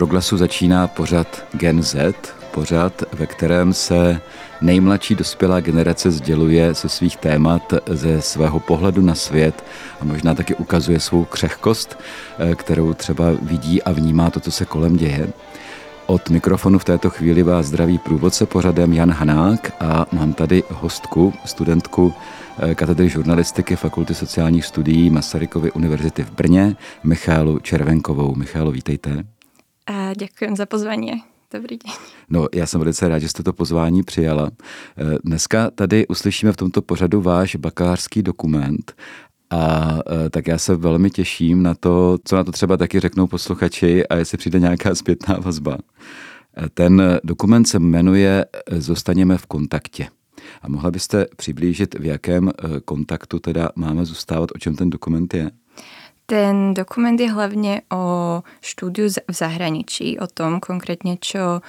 Proglasu začíná pořad Gen Z, pořad, ve kterém se nejmladší dospělá generace sděluje ze svých témat, ze svého pohledu na svět a možná taky ukazuje svou křehkost, eh, kterou třeba vidí a vnímá to, co se kolem děje. Od mikrofonu v této chvíli vás zdraví průvodce pořadem Jan Hanák a mám tady hostku, studentku eh, katedry žurnalistiky Fakulty sociálních studií Masarykovy univerzity v Brně, Michálu Červenkovou. Michálo, vítejte. A děkuji za pozvání. Dobrý den. No, já jsem velice rád, že jste to pozvání přijala. Eh, dneska tady uslyšíme v tomto pořadu váš bakalářský dokument a eh, tak já se velmi těším na to, co na to třeba taky řeknou posluchači a jestli přijde nějaká zpětná vazba. Eh, ten dokument se jmenuje Zostaněme v kontaktě. A mohla byste přiblížit, v jakém kontaktu teda máme zůstávat, o čem ten dokument je? Ten dokument je hlavne o štúdiu v zahraničí, o tom konkrétne, čo e,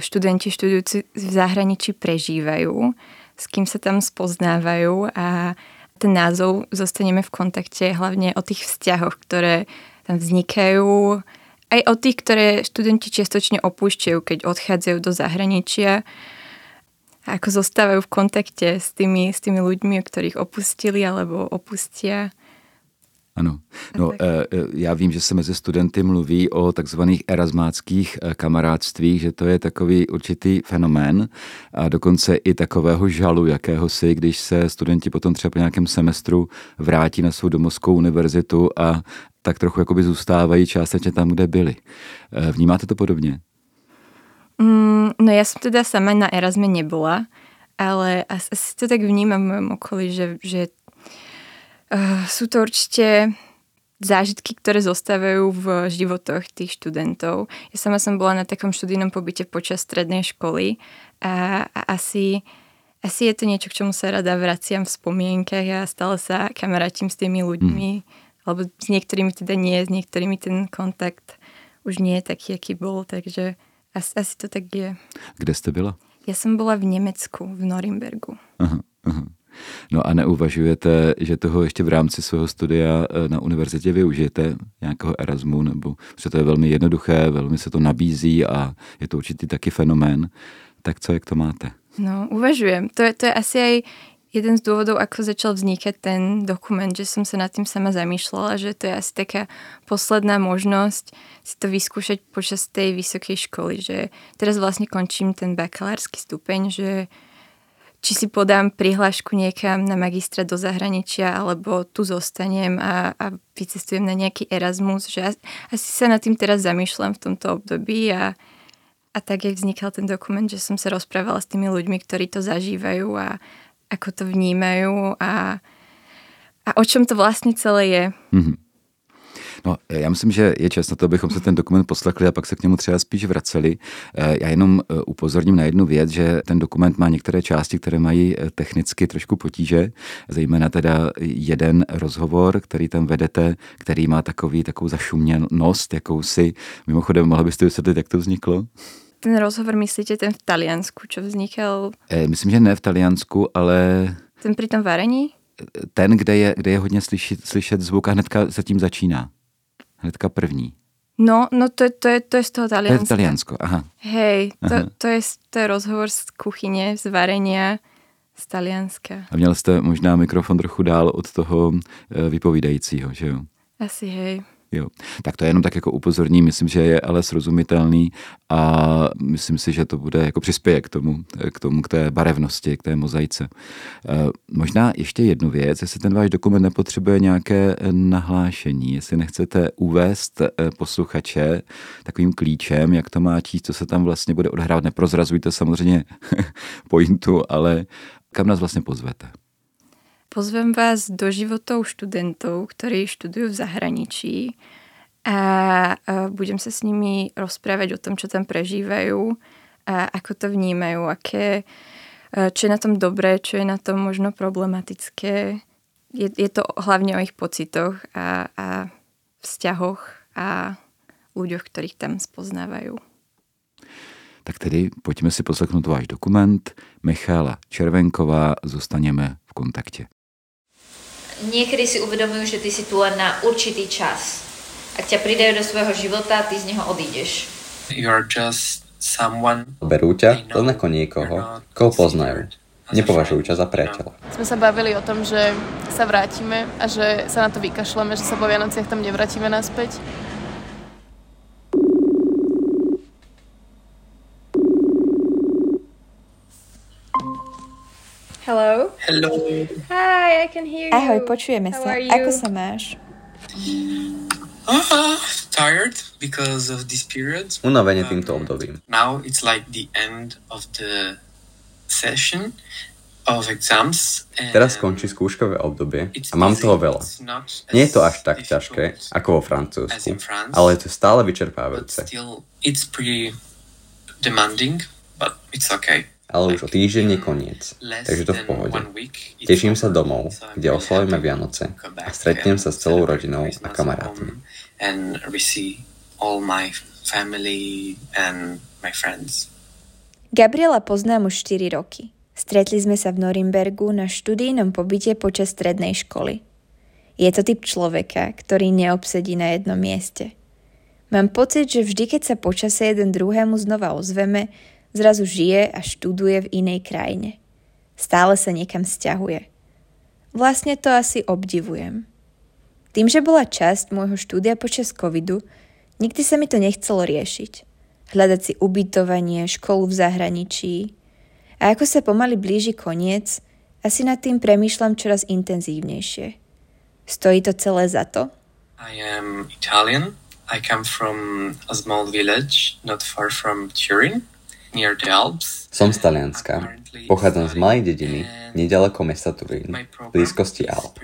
študenti študujúci v zahraničí prežívajú, s kým sa tam spoznávajú a ten názov Zostaneme v kontakte hlavne o tých vzťahoch, ktoré tam vznikajú, aj o tých, ktoré študenti čiastočne opúšťajú, keď odchádzajú do zahraničia a ako zostávajú v kontakte s tými, s tými ľuďmi, ktorých opustili alebo opustia. Ano. No, eh, eh, já vím, že se mezi studenty mluví o takzvaných erasmáckých eh, kamarádstvích, že to je takový určitý fenomén a dokonce i takového žalu jakéhosi, když se studenti potom třeba po nějakém semestru vrátí na svou domovskou univerzitu a tak trochu jakoby zůstávají částečně tam, kde byli. Vnímáte to podobně? Mm, no ja som teda sama na Erasme nebola, ale asi to tak vnímam v mojom okolí, že, že sú to určite zážitky, ktoré zostávajú v životoch tých študentov. Ja sama som bola na takom študijnom pobyte počas strednej školy a, a asi, asi je to niečo, k čomu sa rada vraciam v spomienkach a stále sa kamarátim s tými ľuďmi, mm. alebo s niektorými teda nie, s niektorými ten kontakt už nie je taký, aký bol, takže asi, asi to tak je. Kde ste byla? Ja som bola v Nemecku, v Norimbergu. Aha, aha. No a neuvažujete, že toho ještě v rámci svého studia eh, na univerzitě využijete nějakého Erasmu, nebo že to je velmi jednoduché, velmi se to nabízí a je to určitý taky fenomén. Tak co, jak to máte? No, uvažujem. To je, to je asi aj jeden z dôvodov, ako začal vznikať ten dokument, že som sa nad tým sama zamýšľala, že to je asi taká posledná možnosť si to vyskúšať počas tej vysokej školy, že teraz vlastne končím ten bakalársky stupeň, že či si podám prihlášku niekam na magistra do zahraničia, alebo tu zostanem a, a vycestujem na nejaký Erasmus, že asi sa nad tým teraz zamýšľam v tomto období a, a tak, jak vznikal ten dokument, že som sa rozprávala s tými ľuďmi, ktorí to zažívajú a ako to vnímajú a, a o čom to vlastne celé je. Mm-hmm. No, já myslím, že je čas na to, abychom se ten dokument poslechli a pak se k němu třeba spíš vraceli. Eh, já jenom eh, upozorním na jednu věc, že ten dokument má některé části, které mají eh, technicky trošku potíže, zejména teda jeden rozhovor, který tam vedete, který má takový, takovou zašuměnost, jakousi. Mimochodem, mohla byste vysvětlit, jak to vzniklo? Ten rozhovor myslíte ten v Taliansku, čo vznikal? myslím, že ne v Taliansku, ale... Ten pri tom varení? Ten, kde je, kde je hodně slyšet, slyšet zvuk a hnedka se tím začíná. Hnedka první. No, no to, to, je, to je z toho Talianska. To je Taliansko, aha. Hej, to, aha. To, je, to je rozhovor z kuchyně, z varenia z Talianska. A měl jste možná mikrofon trochu dál od toho eh, vypovídajícího, že jo? Asi hej. Jo. Tak to je jenom tak jako upozorní, myslím, že je ale srozumitelný a myslím si, že to bude jako přispěje k tomu, k tomu, k té barevnosti, k té mozaice. E, možná ještě jednu věc, jestli ten váš dokument nepotřebuje nějaké nahlášení, jestli nechcete uvést e, posluchače takovým klíčem, jak to má číst, co se tam vlastně bude odhrávat. Neprozrazujte samozřejmě pointu, ale kam nás vlastně pozvete? Pozvem vás do životov študentov, ktorí študujú v zahraničí a budem sa s nimi rozprávať o tom, čo tam prežívajú a ako to vnímajú, aké, čo je na tom dobré, čo je na tom možno problematické. Je, je to hlavne o ich pocitoch a, a vzťahoch a ľuďoch, ktorých tam spoznávajú. Tak tedy pojďme si poslechnout váš dokument. Michála Červenková, zůstaněme v kontaktě niekedy si uvedomujú, že ty si tu len na určitý čas. Ak ťa pridajú do svojho života, ty z neho odídeš. You're just someone Berú ťa len ako niekoho, koho poznajú. Nepovažujú ťa za priateľa. Sme sa bavili o tom, že sa vrátime a že sa na to vykašľame, že sa po Vianociach tam nevrátime naspäť. Hello. hello. Hi, I can hear you. Ahoj, počujeme How sa. are you? Ako sa máš? Ah, tired because of this period. Unavený týmto obdobím. Now it's like the end of the session of exams. and Teraz skončí skúškové obdobie a mám toho veľa. Nie je to až tak ťažké ako vo Francúzsku, ale je to stále vyčerpávajúce. still it's pretty demanding, but it's okay. Ale už o týždeň je koniec, takže to v pohode. Teším sa domov, kde oslavíme Vianoce a stretnem sa s celou rodinou a kamarátmi. Gabriela poznám už 4 roky. Stretli sme sa v Norimbergu na študijnom pobyte počas strednej školy. Je to typ človeka, ktorý neobsedí na jednom mieste. Mám pocit, že vždy, keď sa počase jeden druhému znova ozveme, zrazu žije a študuje v inej krajine. Stále sa niekam stiahuje. Vlastne to asi obdivujem. Tým, že bola časť môjho štúdia počas covidu, nikdy sa mi to nechcelo riešiť. Hľadať si ubytovanie, školu v zahraničí. A ako sa pomaly blíži koniec, asi nad tým premýšľam čoraz intenzívnejšie. Stojí to celé za to? I am Italian. I come from a small village not far from Turin. Som z Talianska. Pochádzam z malej dediny, nedaleko mesta Turín, v blízkosti Alp.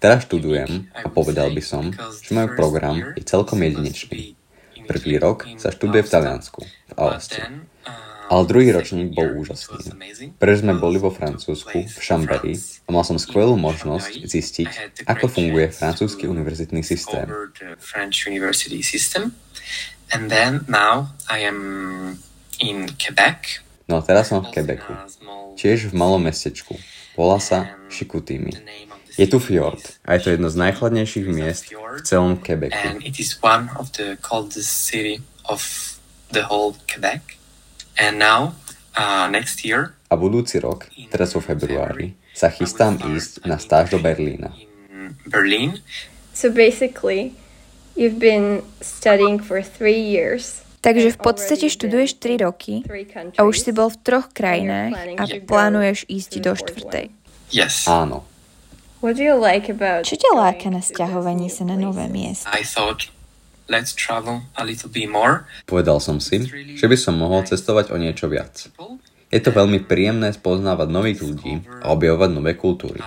Teraz študujem a povedal by som, že môj program je celkom jedinečný. Prvý rok sa študuje v Taliansku, v then, uh, Ale druhý ročník bol úžasný. Pretože sme boli vo Francúzsku, v Chambéry France. a mal som skvelú možnosť zistiť, ako funguje francúzsky univerzitný systém. And then now I am in Quebec. No a teraz som v Quebecu, tiež v malom mestečku. Volá sa and Chicoutimi. Je tu fjord a je to jedno z najchladnejších miest v celom Quebecu. and it is one of the coldest city of the whole Quebec. And now, uh, next year, A budúci rok, teraz vo februári, sa chystám ísť na stáž do Berlína. in Berlin, So basically, you've been studying for three years. Takže v podstate študuješ 3 roky a už si bol v troch krajinách a plánuješ ísť do štvrtej. yes, Áno, What do you like about Čo ťa láka na new sa na nové thought, let's travel a little bit more. povedal som si, že by som mohol cestovať o niečo viac. Je to veľmi príjemné spoznávať nových ľudí a objavovať nové kultúry.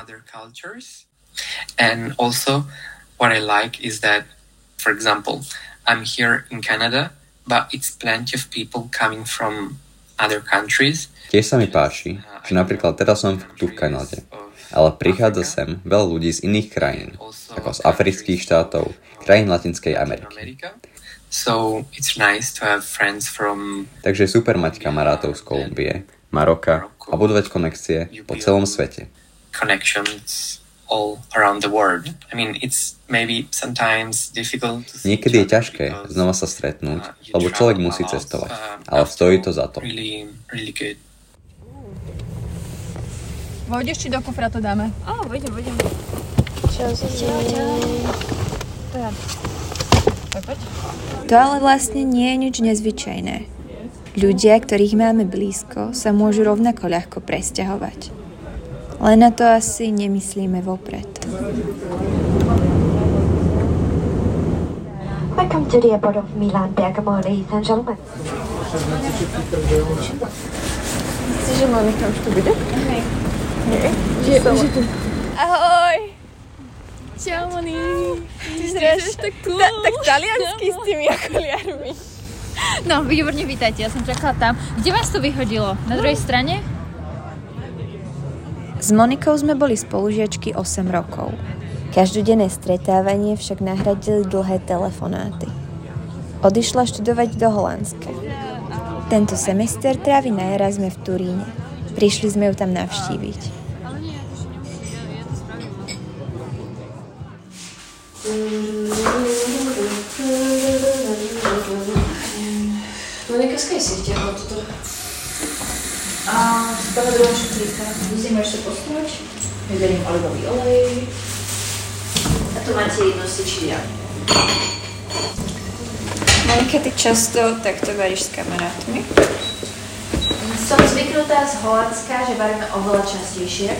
And also, what I like is that, for example, I'm here in Canada, but it's plenty of people coming from other countries. Tiež sa mi páči, že napríklad teraz som tu v Kanade, ale prichádza sem veľa ľudí z iných krajín, ako z afrických štátov, krajín Latinskej Ameriky. So it's nice to have friends from Takže je super mať kamarátov z Kolumbie, Maroka a budovať konekcie po celom svete. connections all around the world. I mean, it's maybe sometimes difficult. To see Niekedy je ťažké because, znova sa stretnúť, uh, lebo človek musí cestovať, uh, ale stojí to za to. Really, really good. Vôjdeš, či do kufra to dáme? Á, oh, vojdem, vojdem. To ale vlastne nie je nič nezvyčajné. Ľudia, ktorých máme blízko, sa môžu rovnako ľahko presťahovať. Len na to asi nemyslíme vopred. Welcome to the airport of Milan, Bergamo, ladies and gentlemen. Že Monika už tu bude? Že, že tu. Ahoj! Čau, Moni! Ty vyzeráš tak cool. Ta, tak taliansky s tými okuliarmi. No, výborne, vítajte, ja som čakala tam. Kde vás to vyhodilo? Na druhej strane? S Monikou sme boli spolužiačky 8 rokov. Každodenné stretávanie však nahradili dlhé telefonáty. Odišla študovať do Holandska. Tento semester trávi na Erasme v Turíne. Prišli sme ju tam navštíviť. Monika, skej si vtiahla? A z toho druhého šuplíka musíme ešte postrať. Vyberiem olivový olej. A tu máte jedno sečia. Monika, ty často takto varíš s kamarátmi? Som zvyknutá z Holandska, že varíme oveľa častejšie,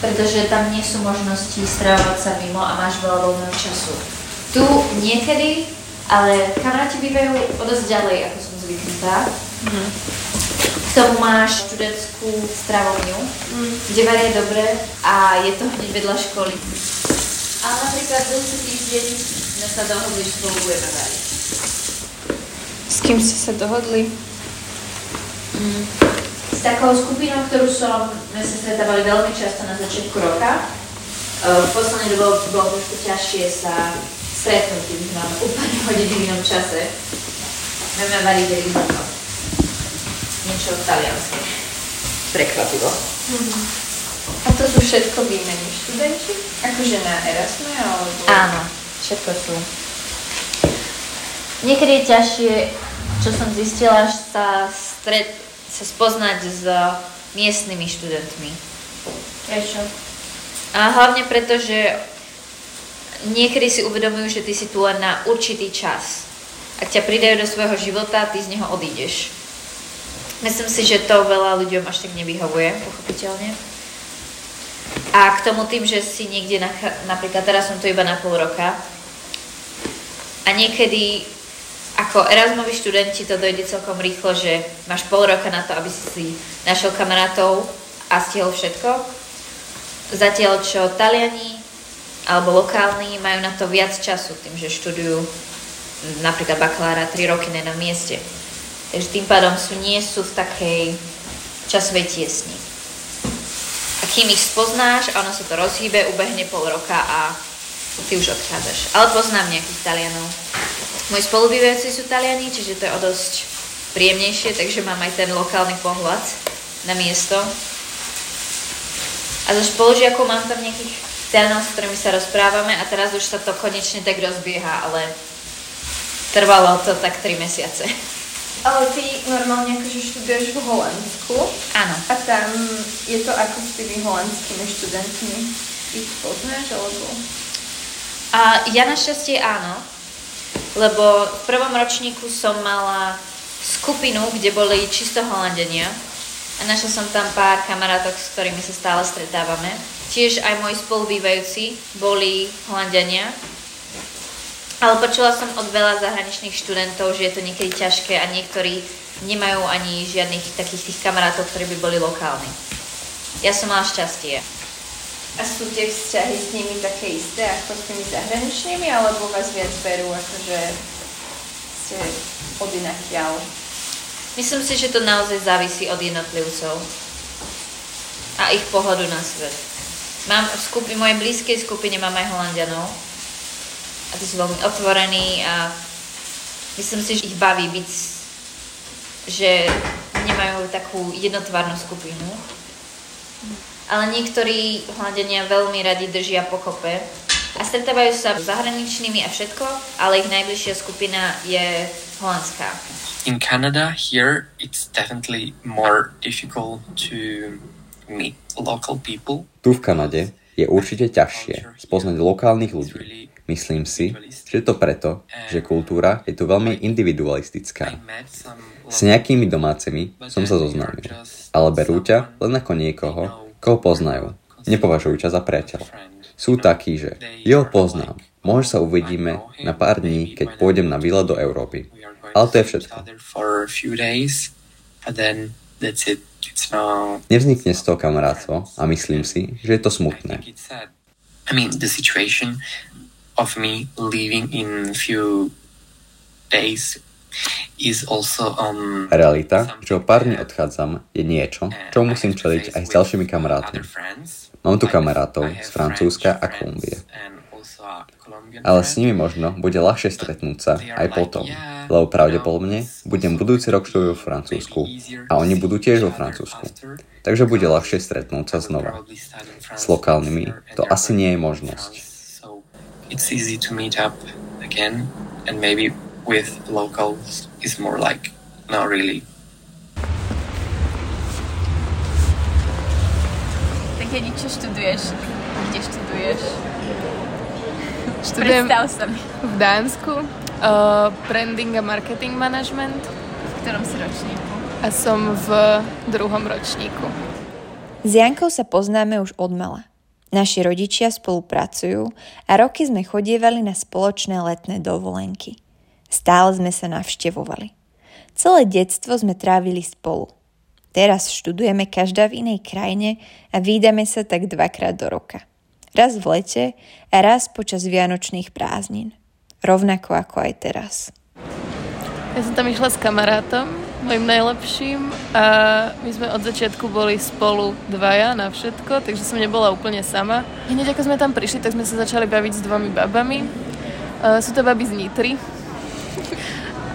pretože tam nie sú možnosti stravovať sa mimo a máš veľa voľného času. Tu niekedy, ale kamaráti bývajú o dosť ďalej, ako som zvyknutá. Mm. K tomu máš študentskú stravovňu, mm. kde varia dobre a je to hneď vedľa školy. Ale napríklad budúci týždeň sme sa dohodli, že spolu budeme variť. S kým ste sa dohodli? Mm. S takou skupinou, ktorú som, sme sa stretávali veľmi často na začiatku roka. V poslednej dobe bolo trošku ťažšie sa stretnúť, keď máme úplne hodiny v inom čase. Budeme variť risotto. Niečo talianské. Prekvapivo. Mm-hmm. A to sú všetko výmení študenti? Akože na Erasme alebo... Áno, všetko sú. Niekedy je ťažšie, čo som zistila, sa stret, sa spoznať s miestnymi študentmi. Prečo? A hlavne preto, že niekedy si uvedomujú, že ty si tu len na určitý čas. Ak ťa pridajú do svojho života, ty z neho odídeš. Myslím si, že to veľa ľuďom až tak nevyhovuje, pochopiteľne. A k tomu tým, že si niekde, na, napríklad teraz som tu iba na pol roka, a niekedy ako Erasmovi študenti to dojde celkom rýchlo, že máš pol roka na to, aby si si našiel kamarátov a stihol všetko. Zatiaľ, čo Taliani alebo lokálni majú na to viac času tým, že študujú napríklad bakalára 3 roky na mieste. Takže tým pádom sú, nie sú v takej časovej tiesni. A kým ich spoznáš ono sa to rozhýbe, ubehne pol roka a ty už odchádzaš. Ale poznám nejakých Talianov, Moji spolubývajúci sú Taliani, čiže to je o dosť príjemnejšie, takže mám aj ten lokálny pohľad na miesto. A zo spolužiakov mám tam nejakých Talianov, s ktorými sa rozprávame a teraz už sa to konečne tak rozbieha, ale trvalo to tak 3 mesiace. Ale ty normálne akože študuješ v Holandsku. Áno. A tam je to ako s tými holandskými študentmi? Ich poznáš, alebo... A ja našťastie áno lebo v prvom ročníku som mala skupinu, kde boli čisto Holandenia a našla som tam pár kamarátok, s ktorými sa stále stretávame. Tiež aj moji spolubývajúci boli Holandenia, ale počula som od veľa zahraničných študentov, že je to niekedy ťažké a niektorí nemajú ani žiadnych takých tých kamarátov, ktorí by boli lokálni. Ja som mala šťastie. A sú tie vzťahy s nimi také isté ako s tými zahraničnými, alebo vás viac berú, akože ste od inakiaľ? Myslím si, že to naozaj závisí od jednotlivcov a ich pohľadu na svet. Mám v skupi, mojej blízkej skupine mám aj Holandianov a tí sú veľmi otvorení a myslím si, že ich baví byť, že nemajú takú jednotvárnu skupinu ale niektorí hľadenia veľmi radi držia pokope a stretávajú sa s zahraničnými a všetko, ale ich najbližšia skupina je holandská. In Canada, here it's definitely more difficult to meet local people. Tu v Kanade je určite ťažšie spoznať lokálnych ľudí. Myslím si, že je to preto, že kultúra je tu veľmi individualistická. S nejakými domácimi som sa zoznámil, ale berú ťa len ako niekoho, koho poznajú. Nepovažujú ťa za priateľa. Sú takí, že jeho poznám. Možno sa uvidíme na pár dní, keď pôjdem na výlet do Európy. Ale to je všetko. Nevznikne z toho kamarátstvo a myslím si, že je to smutné. I mean, the situation of me leaving in few days Um, Realita, že o pár dní odchádzam, je niečo, čo musím čeliť aj s ďalšími kamarátmi. Mám tu kamarátov z Francúzska a Kolumbie. Ale s nimi možno bude ľahšie stretnúť sa aj potom, lebo pravdepodobne budem budúci rok študovať vo Francúzsku a oni budú tiež vo Francúzsku. Takže bude ľahšie stretnúť sa znova. S lokálnymi to asi nie je možnosť. It's easy to meet up again and maybe with locals is more like not really. Jedi, čo študuješ? Kde študuješ? Študujem Predstav sa mi. v Dánsku uh, branding a marketing management V ktorom si ročníku? a som v druhom ročníku. S Jankou sa poznáme už od mala. Naši rodičia spolupracujú a roky sme chodievali na spoločné letné dovolenky. Stále sme sa navštevovali. Celé detstvo sme trávili spolu. Teraz študujeme každá v inej krajine a výdame sa tak dvakrát do roka. Raz v lete a raz počas vianočných prázdnin. Rovnako ako aj teraz. Ja som tam išla s kamarátom, mojim najlepším a my sme od začiatku boli spolu dvaja na všetko, takže som nebola úplne sama. Hneď ako sme tam prišli, tak sme sa začali baviť s dvomi babami. Uh, sú to baby z Nitry,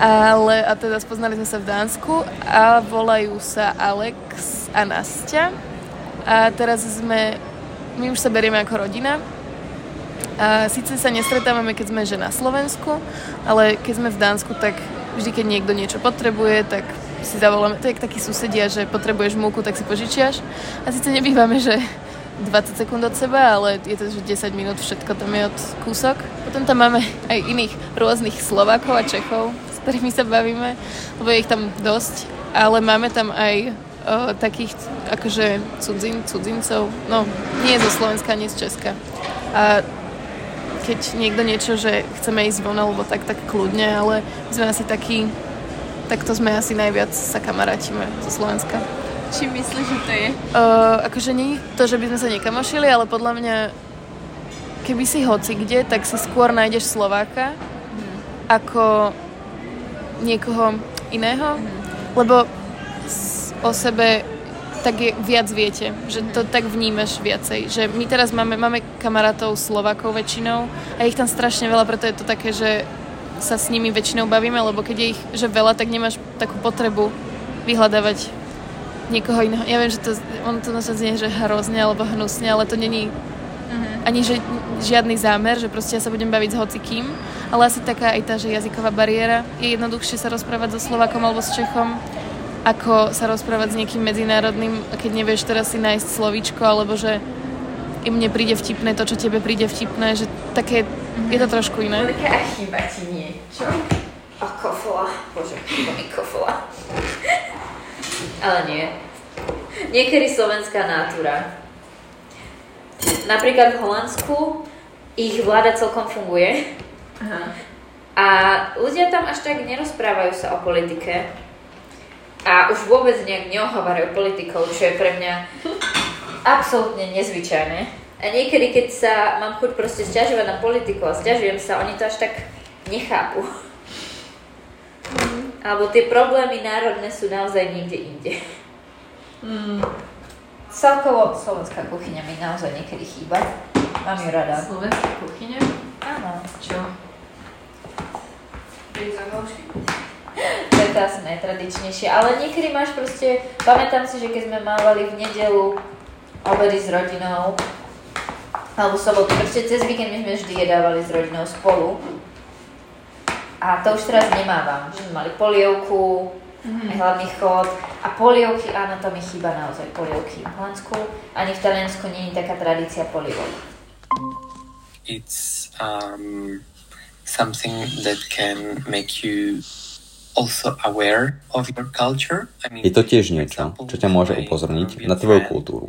ale, a teda spoznali sme sa v Dánsku a volajú sa Alex a Nastia. A teraz sme, my už sa berieme ako rodina. A síce sa nestretávame, keď sme že na Slovensku, ale keď sme v Dánsku, tak vždy, keď niekto niečo potrebuje, tak si zavoláme, to je takí susedia, že potrebuješ múku, tak si požičiaš. A síce nebývame, že 20 sekúnd od seba, ale je to, že 10 minút, všetko tam je od kúsok. Potom tam máme aj iných rôznych Slovákov a Čechov, s ktorými sa bavíme, lebo je ich tam dosť, ale máme tam aj o, takých akože cudzin, cudzincov, no nie zo Slovenska, nie z Česka. A keď niekto niečo, že chceme ísť von alebo tak, tak kľudne, ale my sme asi takí, tak to sme asi najviac sa kamarátime zo Slovenska. Či myslíš, že to je? Uh, akože nie to, že by sme sa nekamošili, ale podľa mňa keby si hoci kde, tak si skôr nájdeš Slováka hmm. ako niekoho iného, hmm. lebo o sebe tak je, viac viete, že to tak vnímaš viacej. Že my teraz máme, máme kamarátov Slovakov väčšinou a ich tam strašne veľa, preto je to také, že sa s nimi väčšinou bavíme, lebo keď je ich že veľa, tak nemáš takú potrebu vyhľadávať niekoho iného. Ja viem, že to, on to na znie, že hrozne alebo hnusne, ale to není uh-huh. ani že žiadny zámer, že proste ja sa budem baviť s hocikým, ale asi taká aj tá, že jazyková bariéra. Je jednoduchšie sa rozprávať so Slovakom alebo s Čechom, ako sa rozprávať s niekým medzinárodným, keď nevieš teraz si nájsť slovíčko, alebo že im mne príde vtipné to, čo tebe príde vtipné, že také, mm-hmm. je to trošku iné. Také a chyba ti niečo. A kofola. Bože, chyba mi kofola. Ale nie. Niekedy slovenská natúra. Napríklad v Holandsku ich vláda celkom funguje. Aha. A ľudia tam až tak nerozprávajú sa o politike a už vôbec nejak neohovárajú politikov, čo je pre mňa absolútne nezvyčajné. A niekedy, keď sa mám chuť proste stiažovať na politiku a stiažujem sa, oni to až tak nechápu. Mm. Alebo tie problémy národné sú naozaj niekde inde. Mm. Celkovo slovenská kuchyňa mi naozaj niekedy chýba. Mám ju rada. Slovenská kuchyňa? Áno. Čo? to je to asi najtradičnejšie. Ale niekedy máš proste, pamätám si, že keď sme mávali v nedelu obedy s rodinou, alebo sobotu, proste cez víkend my sme vždy jedávali s rodinou spolu. A to už teraz nemávam, že sme mali polievku, mm-hmm. aj hlavný chod a polievky, áno, to mi chýba naozaj polievky v Holandsku, ani v Taliansku nie je taká tradícia polievok. It's um, something that can make you Je to tiež niečo, čo ťa môže upozorniť na tvoju kultúru.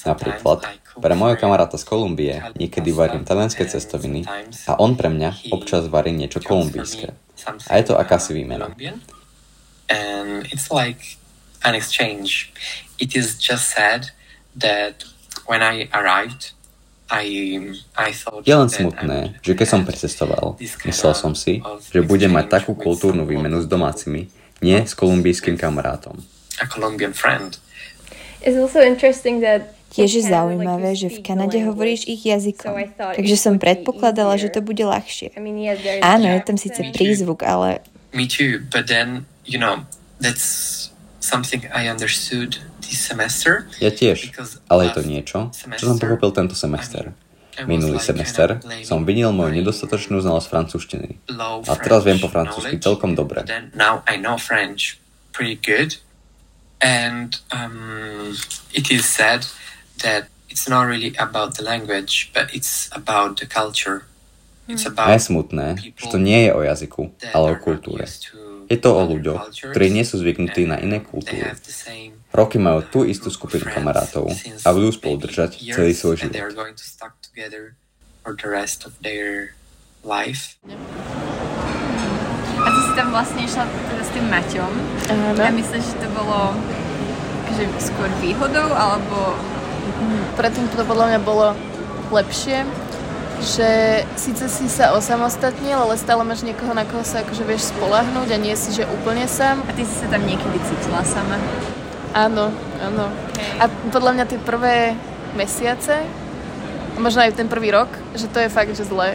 Napríklad, pre môjho kamaráta z Kolumbie niekedy varím talianské cestoviny a on pre mňa občas varí niečo kolumbijské. A je to akási výmena. An exchange. It is just sad that when I arrived, je len smutné, že keď som pricestoval, myslel som si, že budem mať takú kultúrnu výmenu s domácimi, nie s kolumbijským kamarátom. Tiež je zaujímavé, že v Kanade hovoríš ich jazykom, takže som predpokladala, že to bude ľahšie. Áno, je tam síce prízvuk, ale... Me too, but then, you know, that's something I understood Ja tiež, ale je to niečo, čo som pochopil tento semester. Minulý semester som vinil moju nedostatočnú znalosť francúzštiny. A teraz viem po francúzsky celkom dobre. And um, it is said that it's not really about the language, but it's about the culture. It's hmm. about A je smutné, že to nie je o jazyku, ale o kultúre. Je to o ľuďoch, ktorí nie sú zvyknutí na iné kultúry. Roky majú tú istú skupinu kamarátov a budú spolu držať celý svoj život. A ty si tam vlastne išla teda s tým Maťom. Áno. A myslíš, že to bolo že skôr výhodou, alebo... Predtým to podľa mňa bolo lepšie, že síce si sa osamostatnil, ale stále máš niekoho, na koho sa akože vieš spolahnúť a nie si, že úplne sám. A ty si sa tam niekedy cítila sama? Áno, áno. Okay. A podľa mňa tie prvé mesiace, možno aj ten prvý rok, že to je fakt, že zlé.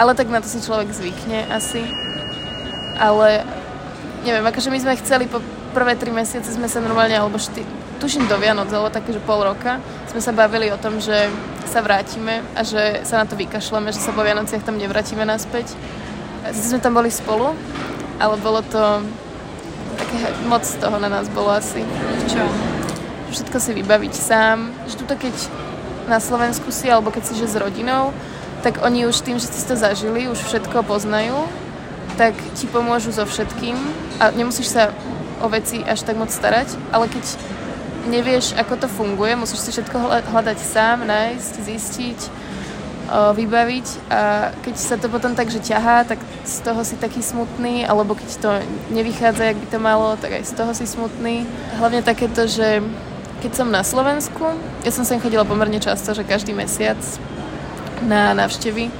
Ale tak na to si človek zvykne asi. Ale neviem, akože my sme chceli po prvé tri mesiace sme sa normálne, alebo šty, tuším do Vianoc, alebo také, že pol roka, sme sa bavili o tom, že sa vrátime a že sa na to vykašľame, že sa po Vianociach tam nevrátime naspäť. Sme tam boli spolu, ale bolo to také moc toho na nás bolo asi. Čo? Všetko si vybaviť sám, že tuto keď na Slovensku si, alebo keď si že s rodinou, tak oni už tým, že si to zažili, už všetko poznajú, tak ti pomôžu so všetkým a nemusíš sa o veci až tak moc starať, ale keď nevieš, ako to funguje, musíš si všetko hľadať sám, nájsť, zistiť, vybaviť a keď sa to potom tak, že ťahá, tak z toho si taký smutný, alebo keď to nevychádza, jak by to malo, tak aj z toho si smutný. Hlavne takéto, že keď som na Slovensku, ja som sem chodila pomerne často, že každý mesiac na návštevy,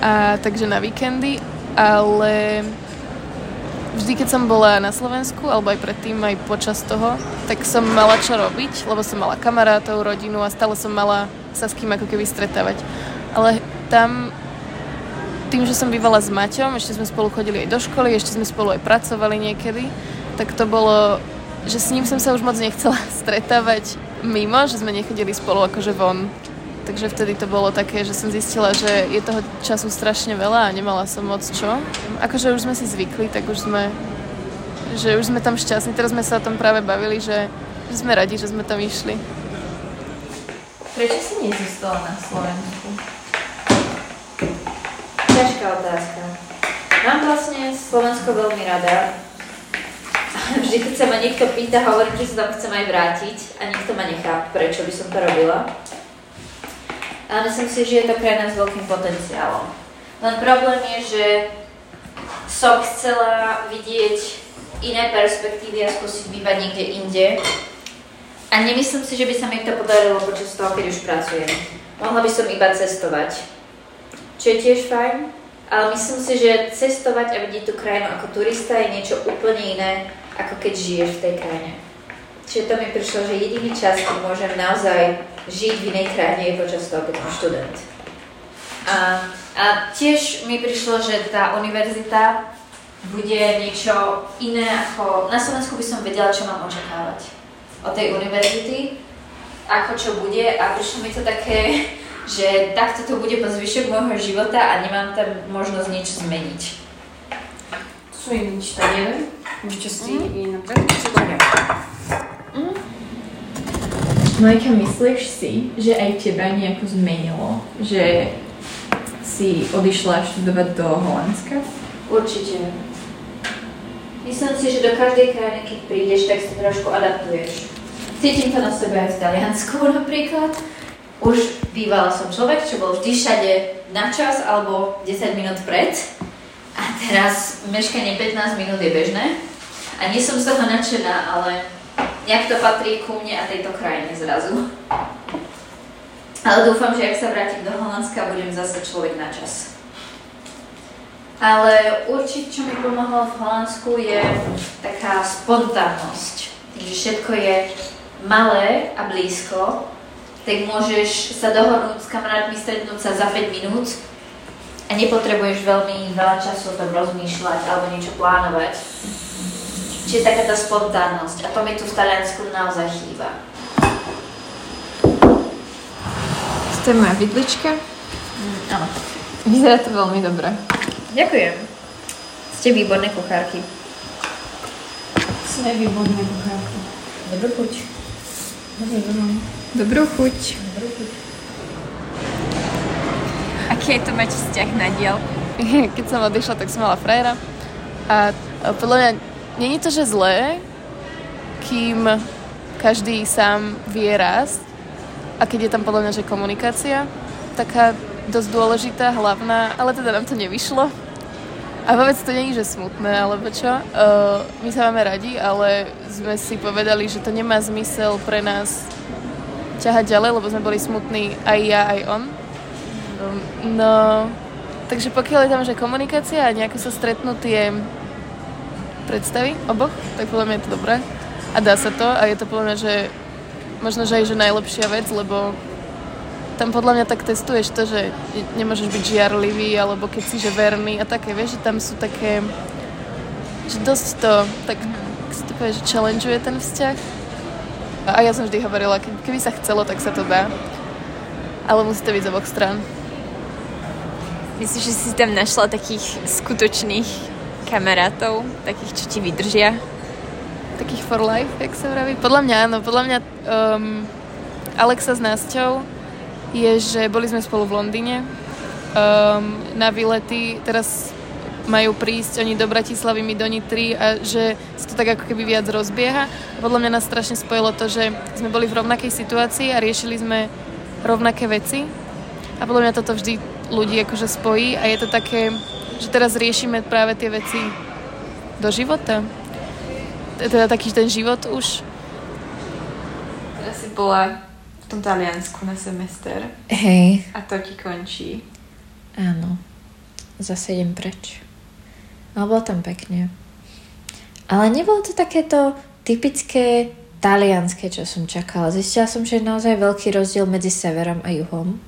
a takže na víkendy, ale vždy, keď som bola na Slovensku, alebo aj predtým, aj počas toho, tak som mala čo robiť, lebo som mala kamarátov, rodinu a stále som mala sa s kým ako keby stretávať. Ale tam, tým, že som bývala s Maťom, ešte sme spolu chodili aj do školy, ešte sme spolu aj pracovali niekedy, tak to bolo, že s ním som sa už moc nechcela stretávať mimo, že sme nechodili spolu akože von takže vtedy to bolo také, že som zistila, že je toho času strašne veľa a nemala som moc čo. Akože už sme si zvykli, tak už sme, že už sme tam šťastní. Teraz sme sa o tom práve bavili, že, sme radi, že sme tam išli. Prečo si nezostala na Slovensku? Ťažká otázka. Mám vlastne Slovensko veľmi rada. Vždy, keď sa ma niekto pýta, hovorím, že sa tam chcem aj vrátiť a nikto ma nechápe, prečo by som to robila ale myslím si, že je to krajina s veľkým potenciálom. Len problém je, že som chcela vidieť iné perspektívy a skúsiť bývať niekde inde. A nemyslím si, že by sa mi to podarilo počas toho, keď už pracujem. Mohla by som iba cestovať, čo je tiež fajn, ale myslím si, že cestovať a vidieť tú krajinu ako turista je niečo úplne iné, ako keď žiješ v tej krajine. Čiže to mi prišlo, že jediný čas, keď môžem naozaj žiť v inej krajine je počas toho, keď som študent. A, a tiež mi prišlo, že tá univerzita bude niečo iné ako... Na Slovensku by som vedela, čo mám očakávať od tej univerzity, ako čo bude a prišlo mi to také, že takto to bude po zvyšok môjho života a nemám tam možnosť niečo zmeniť. Sú iné neviem? Môžete si mm. inak Majka, myslíš si, že aj teba nejako zmenilo, že si odišla študovať do Holandska? Určite. Myslím si, že do každej krajiny, keď prídeš, tak sa trošku adaptuješ. Cítim to na sebe aj v Taliansku napríklad. Už bývala som človek, čo bol vždy všade na čas alebo 10 minút pred. A teraz meškanie 15 minút je bežné. A nie som z toho nadšená, ale nejak to patrí ku mne a tejto krajine zrazu. Ale dúfam, že ak sa vrátim do Holandska, budem zase človek na čas. Ale určite, čo mi pomohlo v Holandsku, je taká spontánnosť. Takže všetko je malé a blízko, tak môžeš sa dohodnúť s kamarátmi, stretnúť sa za 5 minút a nepotrebuješ veľmi veľa času o tom rozmýšľať alebo niečo plánovať Čiže taká tá spontánnosť. A to mi tu v Taliansku naozaj chýba. To je moja vidlička. Mm, áno. Vyzerá to veľmi dobre. Ďakujem. Ste výborné kuchárky. Sme výborné kuchárky. Dobrú chuť. Dobrú chuť. Dobrú chuť. Aký je to mať vzťah na dielku? Keď som odišla, tak som mala frajera. A podľa mňa není to, že zlé, kým každý sám vie rásť. A keď je tam podľa mňa, že komunikácia, taká dosť dôležitá, hlavná, ale teda nám to nevyšlo. A vôbec to není, že smutné, alebo čo. Uh, my sa máme radi, ale sme si povedali, že to nemá zmysel pre nás ťahať ďalej, lebo sme boli smutní aj ja, aj on. No, takže pokiaľ je tam, že komunikácia a nejako sa stretnú tie predstavy oboch, tak podľa mňa je to dobré. A dá sa to a je to podľa mňa, že možno, že aj že najlepšia vec, lebo tam podľa mňa tak testuješ to, že nemôžeš byť žiarlivý, alebo keď si že verný a také, vieš, že tam sú také, že dosť to, tak si to povie, že challengeuje ten vzťah. A ja som vždy hovorila, keby sa chcelo, tak sa to dá. Ale musí to byť z oboch strán. Myslíš, že si tam našla takých skutočných kamarátov, takých, čo ti vydržia? Takých for life, jak sa vraví? Podľa mňa áno, podľa mňa um, Alexa s Násťou je, že boli sme spolu v Londýne um, na výlety, teraz majú prísť oni do Bratislavy, my do Nitry a že sa to tak ako keby viac rozbieha. Podľa mňa nás strašne spojilo to, že sme boli v rovnakej situácii a riešili sme rovnaké veci a podľa mňa toto vždy ľudí akože spojí a je to také, že teraz riešime práve tie veci do života. Teda taký ten život už. Teraz si bola tom Taliansku na semester. Hej. A to ti končí. Áno. Zase idem preč. Ale bolo tam pekne. Ale nebolo to takéto typické talianské, čo som čakala. Zistila som, že je naozaj veľký rozdiel medzi severom a juhom.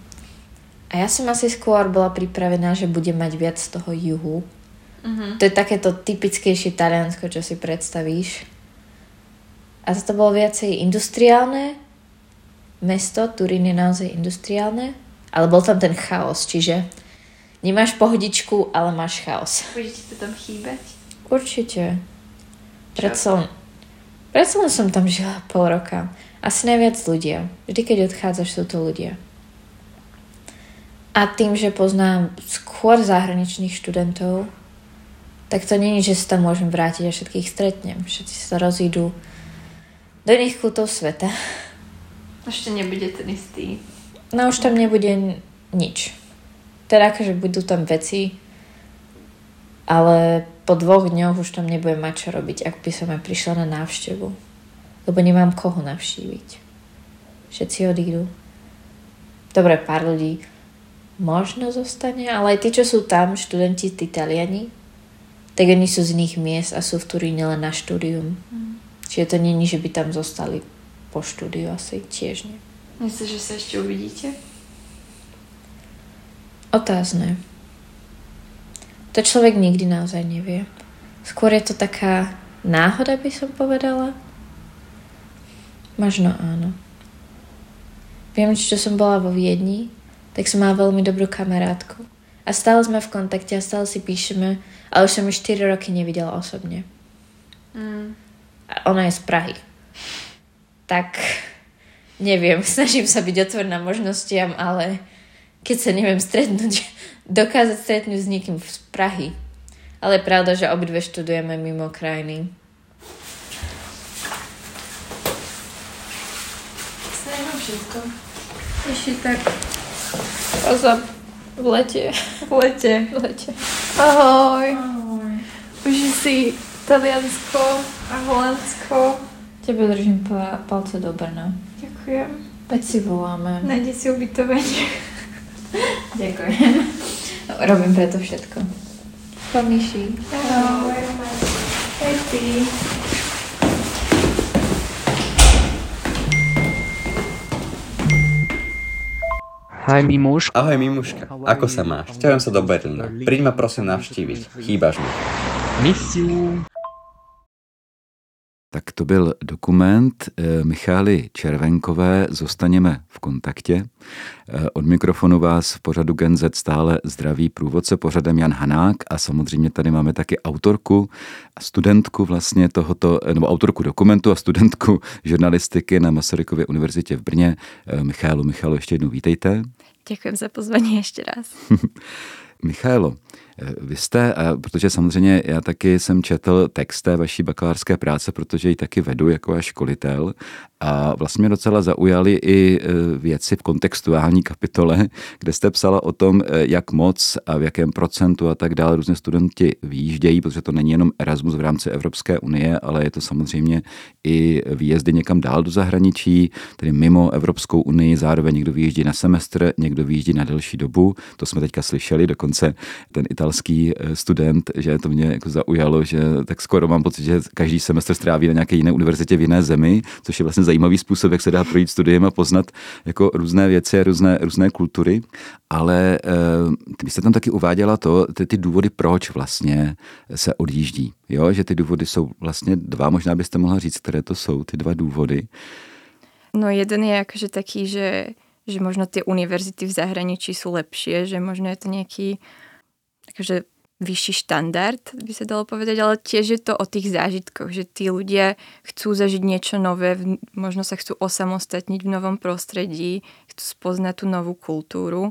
A ja som asi skôr bola pripravená, že budem mať viac z toho juhu. Uh-huh. To je takéto typickejšie taliansko, čo si predstavíš. A to bolo viacej industriálne, mesto, Turín je naozaj industriálne, ale bol tam ten chaos, čiže nemáš pohodičku, ale máš chaos. Bude ti to tam chýbať? Určite. Predsa len, som tam žila pol roka. Asi najviac ľudia. Vždy, keď odchádzaš, sú to ľudia. A tým, že poznám skôr zahraničných študentov, tak to není, že sa tam môžem vrátiť a všetkých stretnem. Všetci sa rozídu do iných kútov sveta. Ešte nebude ten istý. No už tam nebude nič. Teda akože budú tam veci, ale po dvoch dňoch už tam nebudem mať čo robiť, ak by som aj prišla na návštevu. Lebo nemám koho navštíviť. Všetci odídu. Dobre, pár ľudí možno zostane, ale aj tí, čo sú tam, študenti, tí Taliani, tak oni sú z iných miest a sú v Turíne len na štúdium. Mm. Čiže to není, že by tam zostali po štúdiu asi tiež nie. Myslíš, že sa ešte uvidíte? Otázne. To človek nikdy naozaj nevie. Skôr je to taká náhoda, by som povedala. Možno áno. Viem, čo som bola vo Viedni, tak som mala veľmi dobrú kamarátku. A stále sme v kontakte a stále si píšeme, ale už som ju 4 roky nevidela osobne. Mm. A ona je z Prahy tak neviem, snažím sa byť otvorená možnostiam, ale keď sa neviem stretnúť, dokázať stretnúť s niekým z Prahy. Ale je pravda, že obidve študujeme mimo krajiny. Všetko. Ešte tak. Pozor. V lete. V lete. V lete. Ahoj. Ahoj. Už si Taliansko a Holandsko. Tebe držím palce do Brna. Ďakujem. Veď si voláme. Nájde si ubytovanie. Ďakujem. Robím preto všetko. Pamiši. Ahoj. Hi Mimuška. Ahoj Mimuška, ako sa máš? Ťahujem sa do Berlína. Príď ma prosím navštíviť, chýbaš mi. Miss you. Tak to byl dokument eh, Michály Červenkové Zostaněme v kontaktě. Eh, od mikrofonu vás v pořadu Gen Z stále zdraví průvodce pořadem Jan Hanák a samozřejmě tady máme taky autorku a studentku vlastně tohoto, eh, nebo autorku dokumentu a studentku žurnalistiky na Masarykově univerzitě v Brně, Michálu. Michálu, ještě jednou vítejte. Děkuji za pozvání ještě raz. Michailo, vy jste, protože samozřejmě já taky jsem četl text té vaší bakalářské práce, protože ji taky vedu jako váš školitel. A vlastně docela zaujaly i e, věci v kontextuální kapitole, kde jste psala o tom, jak moc a v jakém procentu a tak dále různě studenti výjíždějí, protože to není jenom Erasmus v rámci Evropské unie, ale je to samozřejmě i výjezdy někam dál do zahraničí, tedy mimo Evropskou unii, zároveň někdo vyjíždí na semestr, někdo vyjíždí na delší dobu, to jsme teďka slyšeli, dokonce ten italský e, student, že to mě jako zaujalo, že tak skoro mám pocit, že každý semestr stráví na nějaké jiné univerzitě v jiné zemi, což je vlastně zajímavý způsob, jak se dá projít studiem a poznat jako různé věci různé, různé kultury. Ale uh, vy jste tam taky uváděla to, ty, ty důvody, proč vlastně se odjíždí. Jo? Že ty důvody jsou vlastně dva, možná byste mohla říct, které to jsou, ty dva důvody. No jeden je jakože taký, že, že možno ty univerzity v zahraničí jsou lepší, že možno je to nějaký akože vyšší štandard, by sa dalo povedať, ale tiež je to o tých zážitkoch, že tí ľudia chcú zažiť niečo nové, možno sa chcú osamostatniť v novom prostredí, chcú spoznať tú novú kultúru.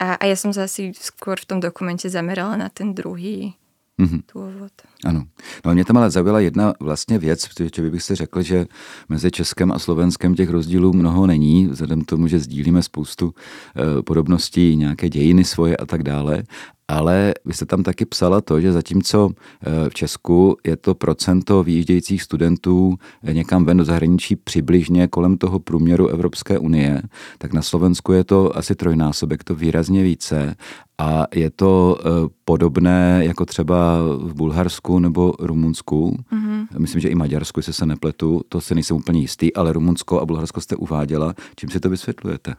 A, a ja som sa asi skôr v tom dokumente zamerala na ten druhý mm-hmm. důvod. Ano. No mě tam ale zaujala jedna vlastně věc, protože bych si řekl, že mezi Českem a Slovenskem těch rozdílů mnoho není, vzhledem k tomu, že sdílíme spoustu e, podobností, nějaké dějiny svoje a tak dále, ale vy jste tam taky psala to, že zatímco eh, v Česku je to procento výjíždějících studentů eh, někam ven do zahraničí přibližně kolem toho průměru Evropské unie, tak na Slovensku je to asi trojnásobek, to výrazně více a je to eh, podobné jako třeba v Bulharsku nebo Rumunsku. Mm-hmm. Myslím, že i Maďarsku, jestli se nepletu, to se nejsem úplně jistý, ale Rumunsko a Bulharsko jste uváděla. Čím si to vysvětlujete?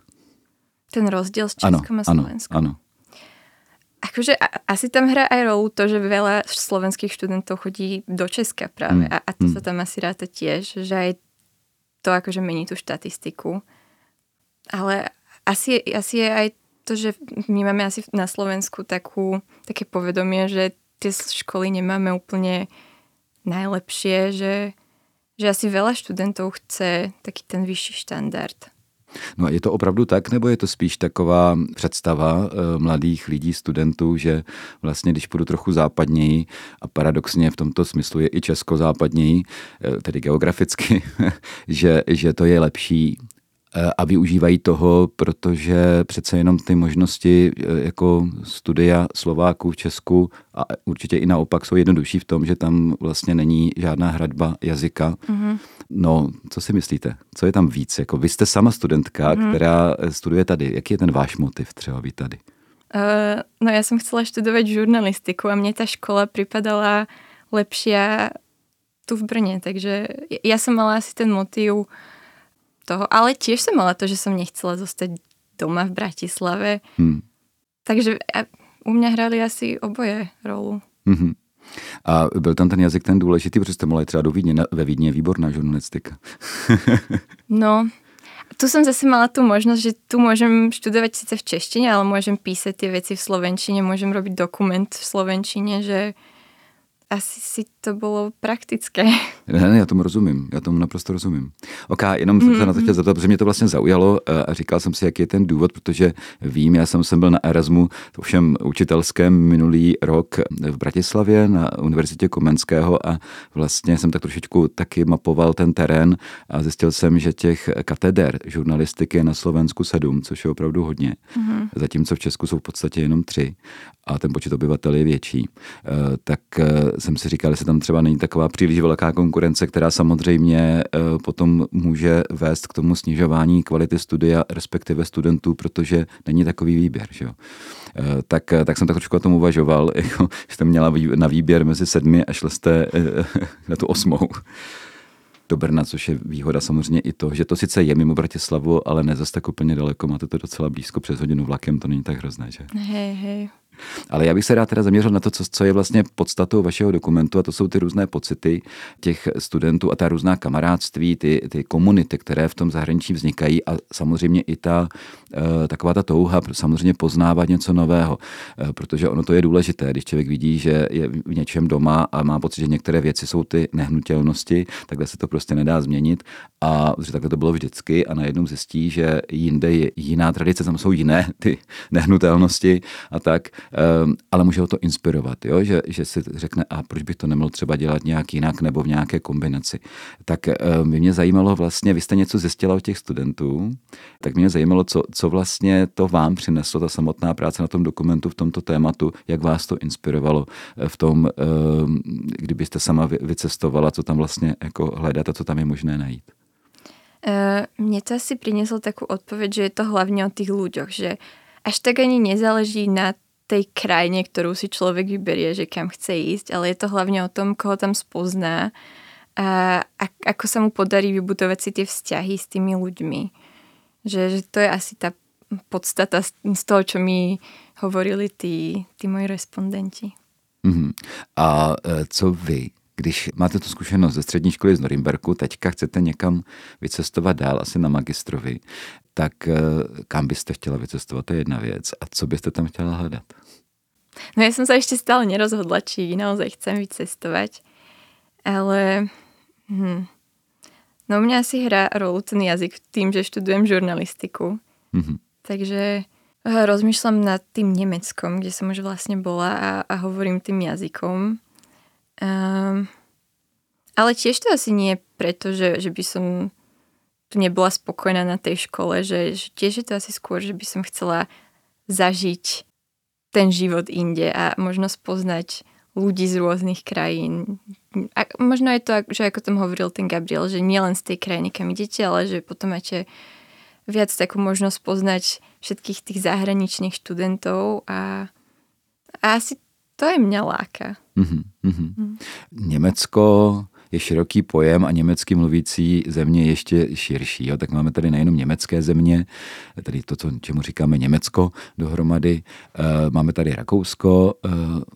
Ten rozdíl s Českom a Slovenskom. Ano, ano. Akože asi tam hrá aj rolu to, že veľa slovenských študentov chodí do Česka práve mm. a, a to mm. sa tam asi ráta tiež, že aj to akože mení tú štatistiku. Ale asi, asi je aj to, že my máme asi na Slovensku takú, také povedomie, že tie školy nemáme úplne najlepšie, že, že asi veľa študentov chce taký ten vyšší štandard. No a je to opravdu tak, nebo je to spíš taková představa e, mladých lidí, studentů, že vlastně když půjdu trochu západněji a paradoxně v tomto smyslu je i česko západněji, e, tedy geograficky, že, že to je lepší, Eh, a využívají toho, protože přece jenom ty možnosti eh, jako studia Slováků v Česku a určitě i naopak jsou jednodušší v tom, že tam vlastně není žádná hradba jazyka. Mm-hmm. No, co si myslíte? Co je tam víc? Jako vy jste sama studentka, mm-hmm. která studuje tady. Jaký je ten váš motiv třeba být tady? Uh, no já jsem chcela študovat žurnalistiku a mně ta škola připadala lepší tu v Brně, takže já jsem mala asi ten motiv toho. Ale tiež som mala to, že som nechcela zostať doma v Bratislave. Hmm. Takže u mňa hrali asi oboje rolu. Mm-hmm. A byl tam ten jazyk ten důležitý, protože jste mohli třeba do Vídně, ve Vídně je výborná žurnalistika. no, tu som zase mala tu možnosť, že tu môžem študovať síce v češtine, ale môžem písať tie veci v slovenčine, môžem robiť dokument v slovenčine, že asi si to bylo praktické. Ne, ne, já tomu rozumím, já tomu naprosto rozumím. Ok, jenom jsem se na to chtěl zeptat, protože mě to vlastně zaujalo eh, a říkal jsem si, jaký je ten důvod, protože vím, já jsem, jsem byl na Erasmu, všem učitelském minulý rok v Bratislavě na Univerzitě Komenského a vlastně jsem tak trošičku taky mapoval ten terén a zjistil jsem, že těch kateder žurnalistiky je na Slovensku sedm, což je opravdu hodně. Mm-hmm. Zatímco v Česku jsou v podstatě jenom tři a ten počet obyvatel je větší. Eh, tak eh, jsem si říkal, jestli tam třeba není taková příliš velká konkurence, která samozřejmě eh, potom může vést k tomu snižování kvality studia, respektive studentů, protože není takový výběr. Že jo? Tak, tak jsem tak trošku o tom uvažoval, jako, že jste měla na výběr mezi sedmi a šli jste na tu osmou do Brna, což je výhoda samozřejmě i to, že to sice je mimo Bratislavu, ale ne zase tak úplně daleko, máte to docela blízko přes hodinu vlakem, to není tak hrozné, že? Hej, hej. Ale já bych se rád teda zaměřil na to, co, co je vlastně podstatou vašeho dokumentu a to jsou ty různé pocity těch studentů a ta různá kamarádství, ty, ty komunity, které v tom zahraničí vznikají a samozřejmě i ta uh, taková ta touha samozřejmě poznávat něco nového, uh, protože ono to je důležité, když člověk vidí, že je v něčem doma a má pocit, že některé věci jsou ty nehnutelnosti, takhle se to prostě nedá změnit a že takhle to bylo vždycky a najednou zjistí, že jinde je jiná tradice, tam jsou jiné ty nehnutelnosti a tak, Ehm, ale může ho to inspirovat, jo? Že, že si řekne, a proč bych to nemohl třeba dělat nějak jinak nebo v nějaké kombinaci. Tak ehm, by mě zajímalo vlastně, vy jste něco zjistila od těch studentů, tak mě zajímalo, co, co vlastně to vám přineslo, ta samotná práce na tom dokumentu v tomto tématu, jak vás to inspirovalo eh, v tom, ehm, kdybyste sama vycestovala, co tam vlastně jako hledat a co tam je možné najít. Uh, mne to asi prinieslo takú odpoveď, že je to hlavne o tých ľuďoch, že až tak ani nezáleží na tej krajine, ktorú si človek vyberie, že kam chce ísť, ale je to hlavne o tom, koho tam spozná a, ako sa mu podarí vybudovať si tie vzťahy s tými ľuďmi. Že, že to je asi tá podstata z toho, čo mi hovorili tí, tí moji respondenti. Mm-hmm. A e, co vy? Když máte tu zkušenost ze střední školy z Norimberku, teďka chcete někam vycestovat dál, asi na magistrovi, tak eh, kam byste chtěla vycestovat, to je jedna věc. A co byste tam chtěla hledat? No ja som sa ešte stále nerozhodla, či naozaj chcem vycestovať, ale hm, no mňa asi hrá rolu ten jazyk tým, že študujem žurnalistiku. Mm-hmm. Takže eh, rozmýšľam nad tým Nemeckom, kde som už vlastne bola a, a hovorím tým jazykom. Um, ale tiež to asi nie preto, že, že by som tu nebola spokojná na tej škole, že, že tiež je to asi skôr, že by som chcela zažiť ten život inde a možno spoznať ľudí z rôznych krajín. A možno je to, že ako tam hovoril ten Gabriel, že nielen z tej krajiny, kam idete, ale že potom máte viac takú možnosť poznať všetkých tých zahraničných študentov a, a asi to je mňa láka. Mm-hmm. Mm. Německo je široký pojem a německy mluvící země ještě širší. Jo? Tak máme tady nejenom německé země, tady to, co, čemu říkáme Německo dohromady, e, máme tady Rakousko e,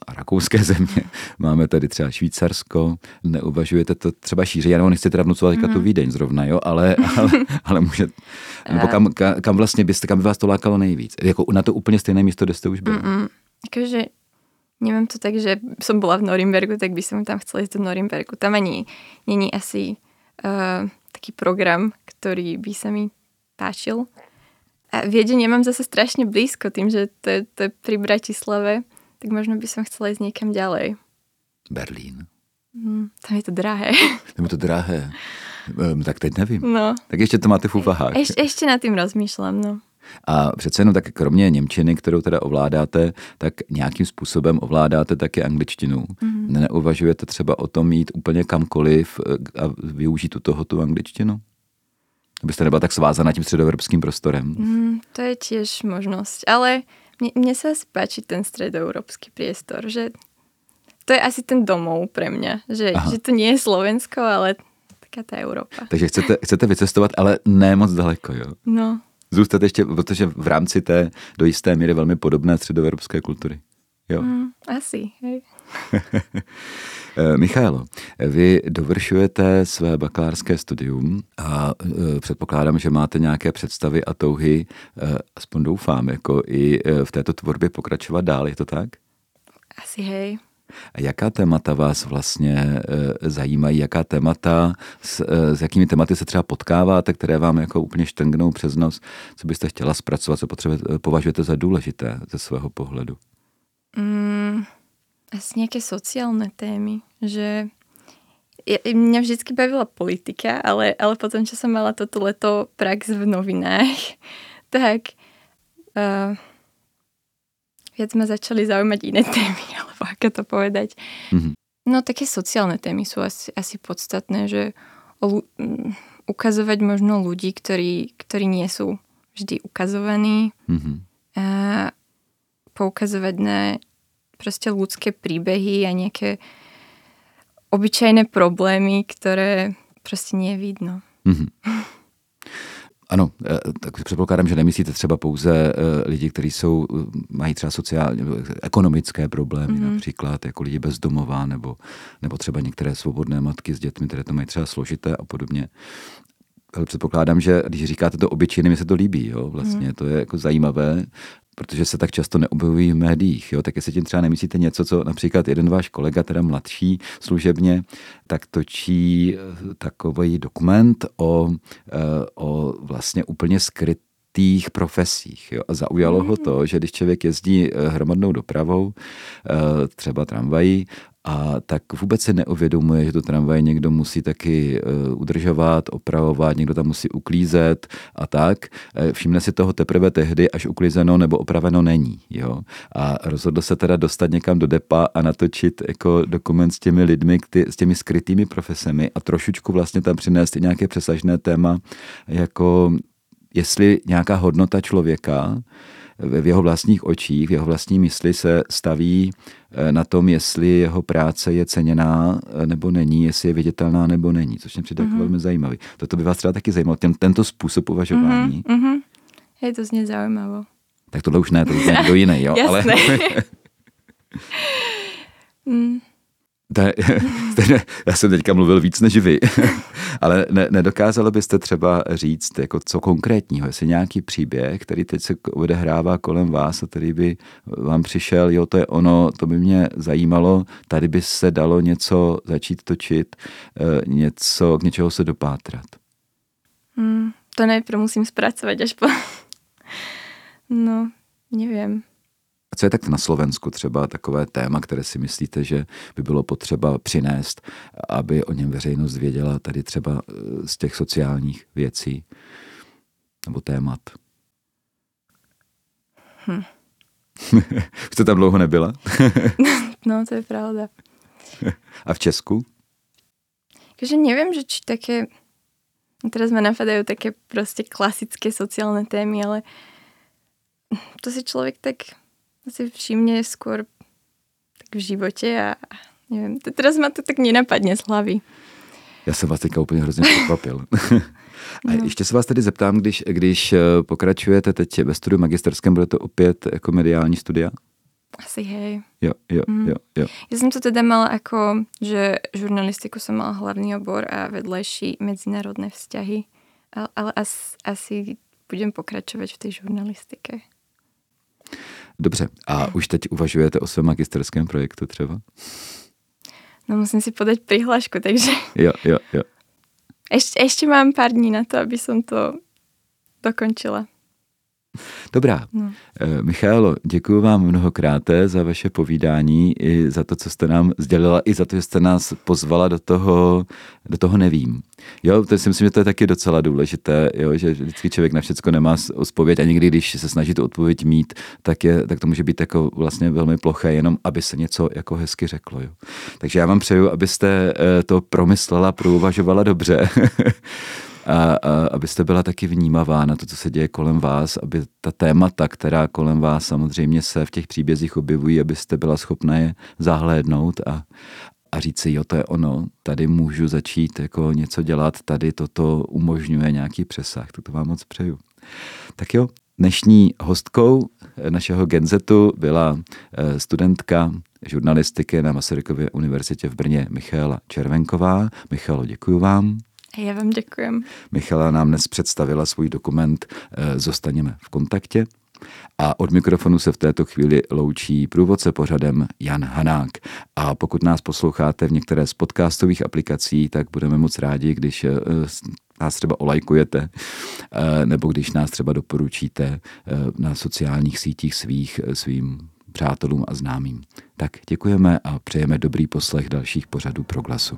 a rakouské země, máme tady třeba Švýcarsko, neuvažujete to třeba šíře, já nechci teda vnucovat mm-hmm. tu mhm. Vídeň zrovna, jo? Ale, ale, ale může, nebo kam, kam vlastně byste, kam by vás to lákalo nejvíc? Jako na to úplně stejné místo, kde jste už byli? Mm-mm. Akože Nemám to tak, že som bola v Norimbergu, tak by som tam chcela ísť do Norimbergu. Tam ani není asi uh, taký program, ktorý by sa mi páčil. A Viede nemám zase strašne blízko tým, že to je, to je pri Bratislave, tak možno by som chcela ísť niekam ďalej. Berlín. Mm, tam je to drahé. Tam je to drahé. Um, tak teď nevím. No. Tak ještě to máte v úvahách. Eš, ešte nad tým rozmýšľam, no. A přece jenom tak kromě Němčiny, kterou teda ovládáte, tak nějakým způsobem ovládáte také angličtinu. Mm-hmm. Neuvažujete třeba o tom mít úplně kamkoliv eh, a využít u toho tu angličtinu? Abyste nebyla tak svázaná tím středoevropským prostorem. Mm, to je tiež možnosť. Ale mne, mne sa páči ten stredoeurópsky priestor, že to je asi ten domov pre mňa. Že, že to nie je Slovensko, ale taká tá Európa. Takže chcete, chcete vycestovat, ale ne moc daleko, jo? No zůstat ještě, protože v rámci té do jisté míry velmi podobné středoevropské kultury. Jo. Mm, asi, hej. Eh, Michaelo, vy dovršujete své bakalářské studium a eh, předpokládám, že máte nějaké představy a touhy, eh, aspoň doufám, jako i v této tvorbě pokračovat dál, je to tak? Asi hej. Jaká témata vás vlastně e, zajímají, jaká témata, s, e, s jakými tématy se třeba potkáváte, které vám jako úplně štrngnou přes nos, co byste chtěla zpracovat, co potřebujete, považujete za důležité ze svého pohledu? Mm, asi nějaké sociálne témy, že ja, mňa vždycky bavila politika, ale, ale potom, čo som mala toto leto prax v novinách, tak uh, viac ma začali zaujímať iné témy, alebo ako to povedať. Mm-hmm. No také sociálne témy sú asi, asi podstatné, že o, um, ukazovať možno ľudí, ktorí, ktorí nie sú vždy ukazovaní mm-hmm. a poukazovať na proste ľudské príbehy a nejaké obyčajné problémy, ktoré proste nie je vidno. Mm-hmm. Ano, eh, tak předpokládám, že nemyslíte třeba pouze eh, lidi, kteří jsou, eh, mají třeba sociální, ekonomické problémy, mm-hmm. například jako lidi bezdomová, nebo, nebo třeba některé svobodné matky s dětmi, které to mají třeba složité a podobně. Ale předpokládám, že když říkáte to obyčejně, mi se to líbí, jo, vlastně, mm. to je jako zajímavé protože se tak často neobjevují v médiích. Jo? Tak jestli tím třeba nemyslíte něco, co například jeden váš kolega, teda mladší služebně, tak točí eh, takový dokument o, eh, o vlastně úplně skryt profesích. Jo? A zaujalo ho to, že když člověk jezdí eh, hromadnou dopravou, třeba tramvají, a tak vůbec se neuvědomuje, že to tramvaj někdo musí taky uh, udržovat, opravovat, někdo tam musí uklízet a tak. E, všimne si toho teprve tehdy, až uklízeno nebo opraveno není. Jo? A rozhodl se teda dostat někam do depa a natočit jako dokument s těmi lidmi, kty, s těmi skrytými profesemi a trošičku vlastně tam přinést i nějaké přesažné téma, jako jestli nějaká hodnota člověka v jeho vlastních očích, v jeho vlastní mysli se staví eh, na tom, jestli jeho práce je ceněná eh, nebo není, jestli je viditelná nebo není, což mě přijde mm-hmm. mhm. velmi zajímavý. Toto by vás třeba taky zajímalo, ten, tento způsob uvažování. Mm-hmm. Je to zně zajímavé. Tak tohle už ne, to už je někdo jiný, jo? Ale... mm. já jsem teďka mluvil víc než vy, ale ne, nedokázalo byste třeba říct, jako co konkrétního, jestli nějaký příběh, který teď se odehrává kolem vás a který by vám přišel, jo, to je ono, to by mě zajímalo, tady by se dalo něco začít točit, eh, něco, k něčeho se dopátrat. Hmm, to nejprve musím zpracovat až po... No, nevím. A co je tak na Slovensku třeba takové téma, které si myslíte, že by bylo potřeba přinést, aby o něm veřejnost věděla tady třeba eh, z těch sociálních věcí nebo témat? Hm. Jste tam dlouho nebyla? no, to je pravda. A v Česku? Takže nevím, že či také... Teraz ma napadajú také prostě klasické sociálne témy, ale to si človek tak si všimne skôr tak v živote a neviem, teraz ma to tak nenapadne z hlavy. Já jsem vás teďka úplně hrozně překvapil. A no. ještě se vás tedy zeptám, když, když eh, pokračujete teď ve studiu magisterském, bude to opět jako mediální studia? Asi hej. Jo, jo, mm. jo, jo. Ja som to teda mala ako, že žurnalistiku som mala hlavný obor a vedlejší medzinárodné vzťahy, ale, ale as, asi budem pokračovať v tej žurnalistike. Dobře, a už teď uvažujete o svém magisterském projektu třeba? No musím si podať prihlášku, takže... Jo, jo, jo. Ešte, ešte mám pár dní na to, aby som to dokončila. Dobrá. No. Eh, Michaelo, děkuji vám mnohokrát za vaše povídání i za to, co jste nám sdělila, i za to, že jste nás pozvala do toho, do toho nevím. Jo, to si myslím, že to je taky docela důležité, jo, že vždycky člověk na všechno nemá odpověď a někdy, když se snaží tu odpověď mít, tak, je, tak to může být jako vlastně velmi ploché, jenom aby se něco jako hezky řeklo. Jo. Takže já vám přeju, abyste eh, to promyslela, průvažovala dobře a, a abyste byla taky vnímavá na to, co se děje kolem vás, aby ta témata, která kolem vás samozřejmě se v těch příbězích objevují, abyste byla schopna je zahlédnout a, a říct si, jo, to je ono, tady můžu začít jako něco dělat, tady toto umožňuje nějaký přesah, to vám moc přeju. Tak jo, dnešní hostkou našeho Genzetu byla eh, studentka žurnalistiky na Masarykově univerzitě v Brně Michála Červenková. Michalo, děkuji vám. Já vám děkujem. Michala nám dnes představila svůj dokument eh, Zostaněme v kontaktě. A od mikrofonu se v této chvíli loučí průvodce pořadem Jan Hanák. A pokud nás posloucháte v některé z podcastových aplikací, tak budeme moc rádi, když eh, nás třeba olajkujete, eh, nebo když nás třeba doporučíte na sociálních sítích svých svým přátelům a známým. Tak děkujeme a přejeme dobrý poslech dalších pořadů Proglasu.